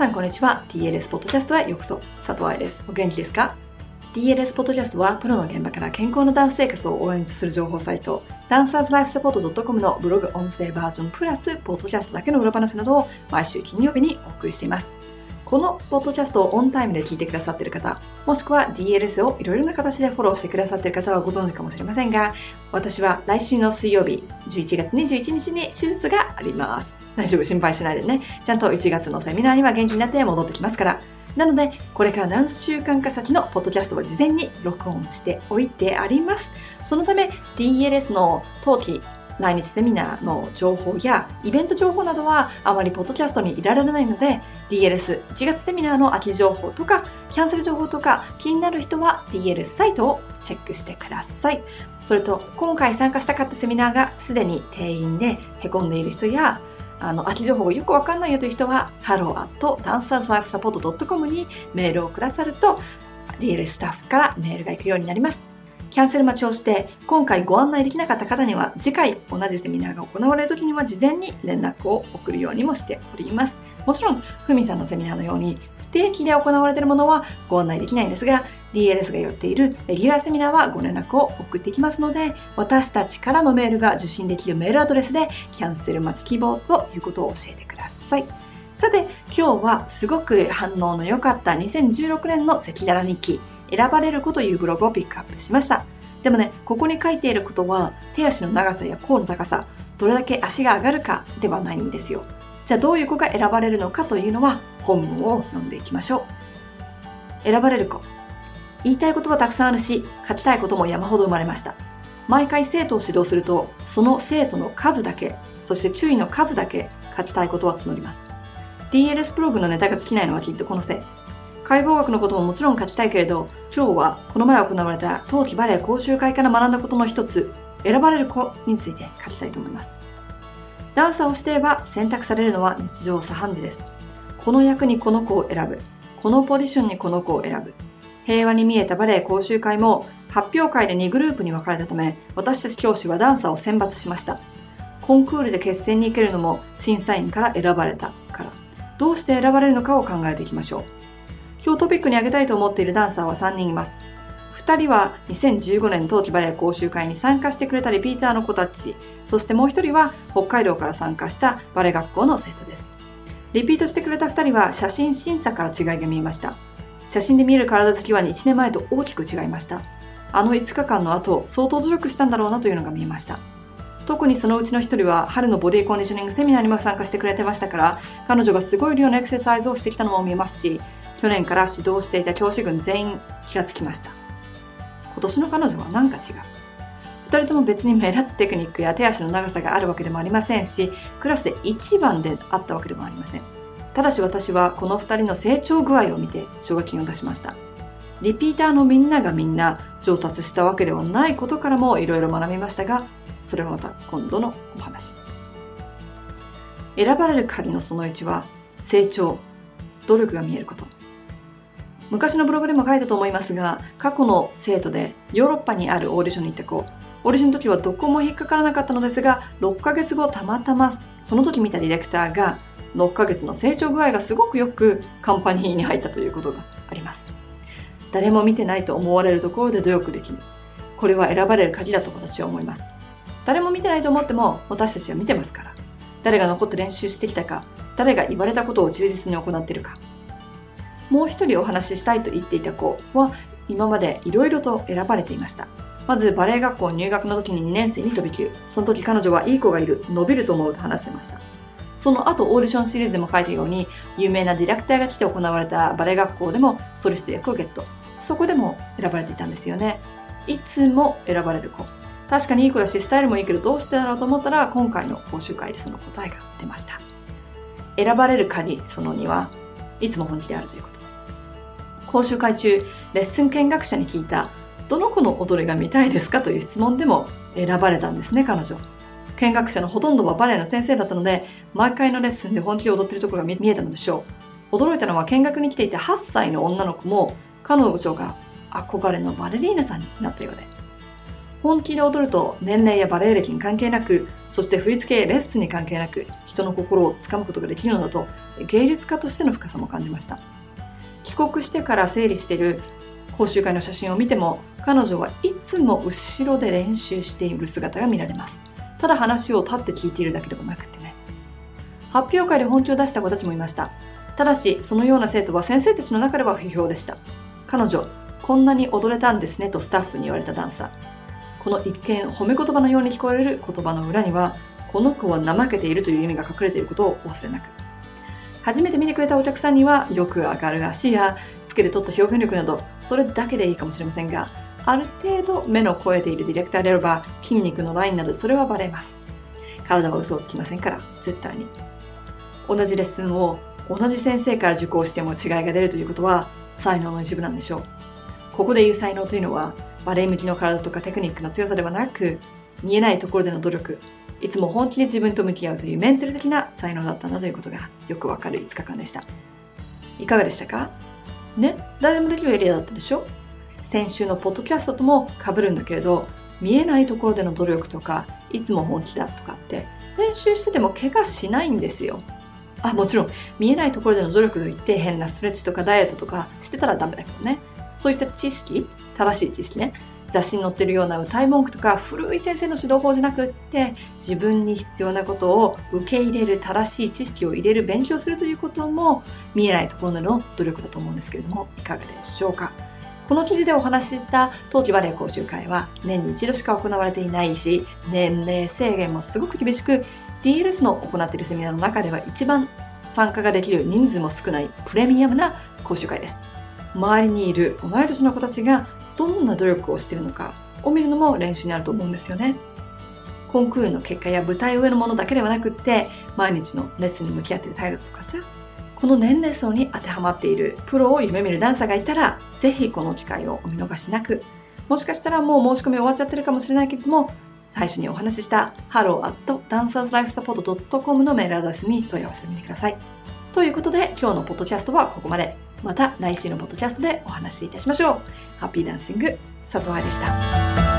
さんこんにちは。DLS ポッドキャストへようこそ。佐藤愛です。お元気ですか？DLS ポッドキャストはプロの現場から健康なダンス生活を応援する情報サイト、ダンサーズライフサポート .com のブログ音声バージョンプラス、ポッドキャストだけの裏話などを毎週金曜日にお送りしています。このポッドキャストをオンタイムで聞いてくださっている方、もしくは DLS をいろいろな形でフォローしてくださっている方はご存知かもしれませんが、私は来週の水曜日、11月21日に手術があります。大丈夫、心配しないでね。ちゃんと1月のセミナーには元気になって戻ってきますから。なので、これから何週間か先のポッドキャストを事前に録音しておいてあります。そのため、DLS の冬季来日セミナーの情報やイベント情報などはあまりポッドキャストにいられないので DLS1 月セミナーの秋情報とかキャンセル情報とか気になる人は DLS サイトをチェックしてください。それと今回参加したかったセミナーがすでに定員で凹んでいる人やあの、空き情報がよくわかんないよという人は、ハローアット DancersLifeSupport.com にメールをくださると、DL スタッフからメールが行くようになります。キャンセル待ちをして、今回ご案内できなかった方には、次回同じセミナーが行われる時には事前に連絡を送るようにもしております。もちろん、ふみさんのセミナーのように不定期で行われているものはご案内できないんですが、DLS が寄っているレギュラーセミナーはご連絡を送っていきますので、私たちからのメールが受信できるメールアドレスでキャンセル待ち希望ということを教えてください。さて、今日はすごく反応の良かった2016年の赤裸々日記、選ばれる子というブログをピックアップしました。でもね、ここに書いていることは、手足の長さや甲の高さ、どれだけ足が上がるかではないんですよ。じゃあどういう子が選ばれるのかというのは、本文を読んでいきましょう。選ばれる子。言いたいことはたくさんあるし、書きたいことも山ほど生まれました。毎回生徒を指導すると、その生徒の数だけ、そして注意の数だけ書きたいことは募ります。DLS ブログのネタが尽きないのはきっとこのせい。解剖学のことももちろん書きたいけれど、今日はこの前行われた冬季バレエ講習会から学んだことの一つ、選ばれる子について書きたいと思います。ダンサーをしていれば選択されるのは日常茶飯事です。この役にこの子を選ぶ。このポジションにこの子を選ぶ。平和に見えたバレエ講習会も発表会で2グループに分かれたため、私たち教師はダンサーを選抜しました。コンクールで決戦に行けるのも審査員から選ばれたから。どうして選ばれるのかを考えていきましょう。今日トピックに挙げたいと思っているダンサーは3人います。2人は2015年冬季バレエ講習会に参加してくれたリピーターの子たち、そしてもう1人は北海道から参加したバレエ学校の生徒です。リピートしてくれた2人は写真審査から違いが見えました。写真で見える体つきは1年前と大きく違いました。あの5日間の後、相当努力したんだろうなというのが見えました。特にそのうちの1人は春のボディコンディショニングセミナーにも参加してくれてましたから、彼女がすごい量のエクササイズをしてきたのも見えますし、去年から指導していた教師群全員気がつきました。今年の彼女は何か違う。2人とも別に目立つテクニックや手足の長さがあるわけでもありませんし、クラスで一番であったわけでもありません。ただし私はこの2人の成長具合を見て奨学金を出しましたリピーターのみんながみんな上達したわけではないことからもいろいろ学びましたがそれはまた今度のお話選ばれる鍵のその1は成長努力が見えること昔のブログでも書いたと思いますが過去の生徒でヨーロッパにあるオーディションに行った子オーディションの時はどこも引っかからなかったのですが6ヶ月後たまたまその時見たディレクターが6ヶ月の成長具合がすごくよくカンパニーに入ったということがあります。誰も見てないと思われるところで努力できる。これは選ばれる鍵だと私は思います。誰も見てないと思っても私たちは見てますから。誰が残って練習してきたか、誰が言われたことを忠実に行っているか。もう一人お話ししたいと言っていた子は今までいろいろと選ばれていました。まずバレエ学校入学の時に2年生に飛び級。その時彼女はいい子がいる、伸びると思うと話してました。その後オーディションシリーズでも書いたように有名なディレクターが来て行われたバレエ学校でもソリスト役をゲットそこでも選ばれていたんですよねいつも選ばれる子確かにいい子だしスタイルもいいけどどうしてだろうと思ったら今回の講習会でその答えが出ました選ばれる鍵その2はいつも本気であるということ講習会中レッスン見学者に聞いたどの子の踊りが見たいですかという質問でも選ばれたんですね彼女見学者のほとんどはバレエの先生だったので、毎回のレッスンで本気で踊ってるところが見えたのでしょう。驚いたのは見学に来ていた8歳の女の子も、彼女が憧れのバレリーナさんになったようで。本気で踊ると年齢やバレエ歴に関係なく、そして振り付けレッスンに関係なく、人の心をつかむことができるのだと芸術家としての深さも感じました帰国してから整理している講習会の写真を見ても彼女はいつも後ろで練習している姿が見られます。ただ話を立って聞いているだけではなくてね。発表会で本気を出した子たちもいました。ただしそのような生徒は先生たちの中では不評でした。彼女こんなに踊れたんですねとスタッフに言われたダンサー。この一見褒め言葉のように聞こえる言葉の裏にはこの子は怠けているという意味が隠れていることを忘れなく。初めて見てくれたお客さんにはよく上がる足やつけて取った表現力などそれだけでいいかもしれませんがある程度目の超えているディレクターであれば筋肉のラインなどそれはバレます。体は嘘をつきませんから絶対に。同じレッスンを同じ先生から受講しても違いが出るということは才能の一部なんでしょう。ここで言う才能というのはバレエ向きの体とかテクニックの強さではなく見えないところでの努力いつも本気で自分と向き合うというメンタル的な才能だったんだということがよくわかる5日間でした。いかがでしたか？ね？誰でもできるエリアだったでしょ？先週のポッドキャストともかぶるんだけれど見えないところでの努力とかいつも本気だとかって練習してても怪我しないんですよ。あもちろん見えないところでの努力といって変なストレッチとかダイエットとかしてたらダメだけどね。そういった知識正しい知識ね。雑誌に載ってるような歌い文句とか古い先生の指導法じゃなくって自分に必要なことを受け入れる正しい知識を入れる勉強するということも見えないところでの努力だと思うんですけれどもいかがでしょうか。この記事でお話しした冬季バレエ講習会は年に一度しか行われていないし年齢制限もすごく厳しく DLS の行っているセミナーの中では一番参加ができる人数も少ないプレミアムな講習会です周りにいる同い年の子たちがどんな努力をしているのかを見るのも練習になると思うんですよね。コンクールの結果や舞台上のものだけではなくって毎日のレッスンに向き合っている態度とかさこの年齢層に当てはまっているプロを夢見るダンサーがいたらぜひこの機会をお見逃しなくもしかしたらもう申し込み終わっちゃってるかもしれないけども最初にお話しした hello.dancerslifesupport.com のメールアドレスに問い合わせてみてください。ということで今日のポッドキャストはここまで。また来週のポッドキャストでお話しいたしましょう。ハッピーダンシング、佐藤愛でした。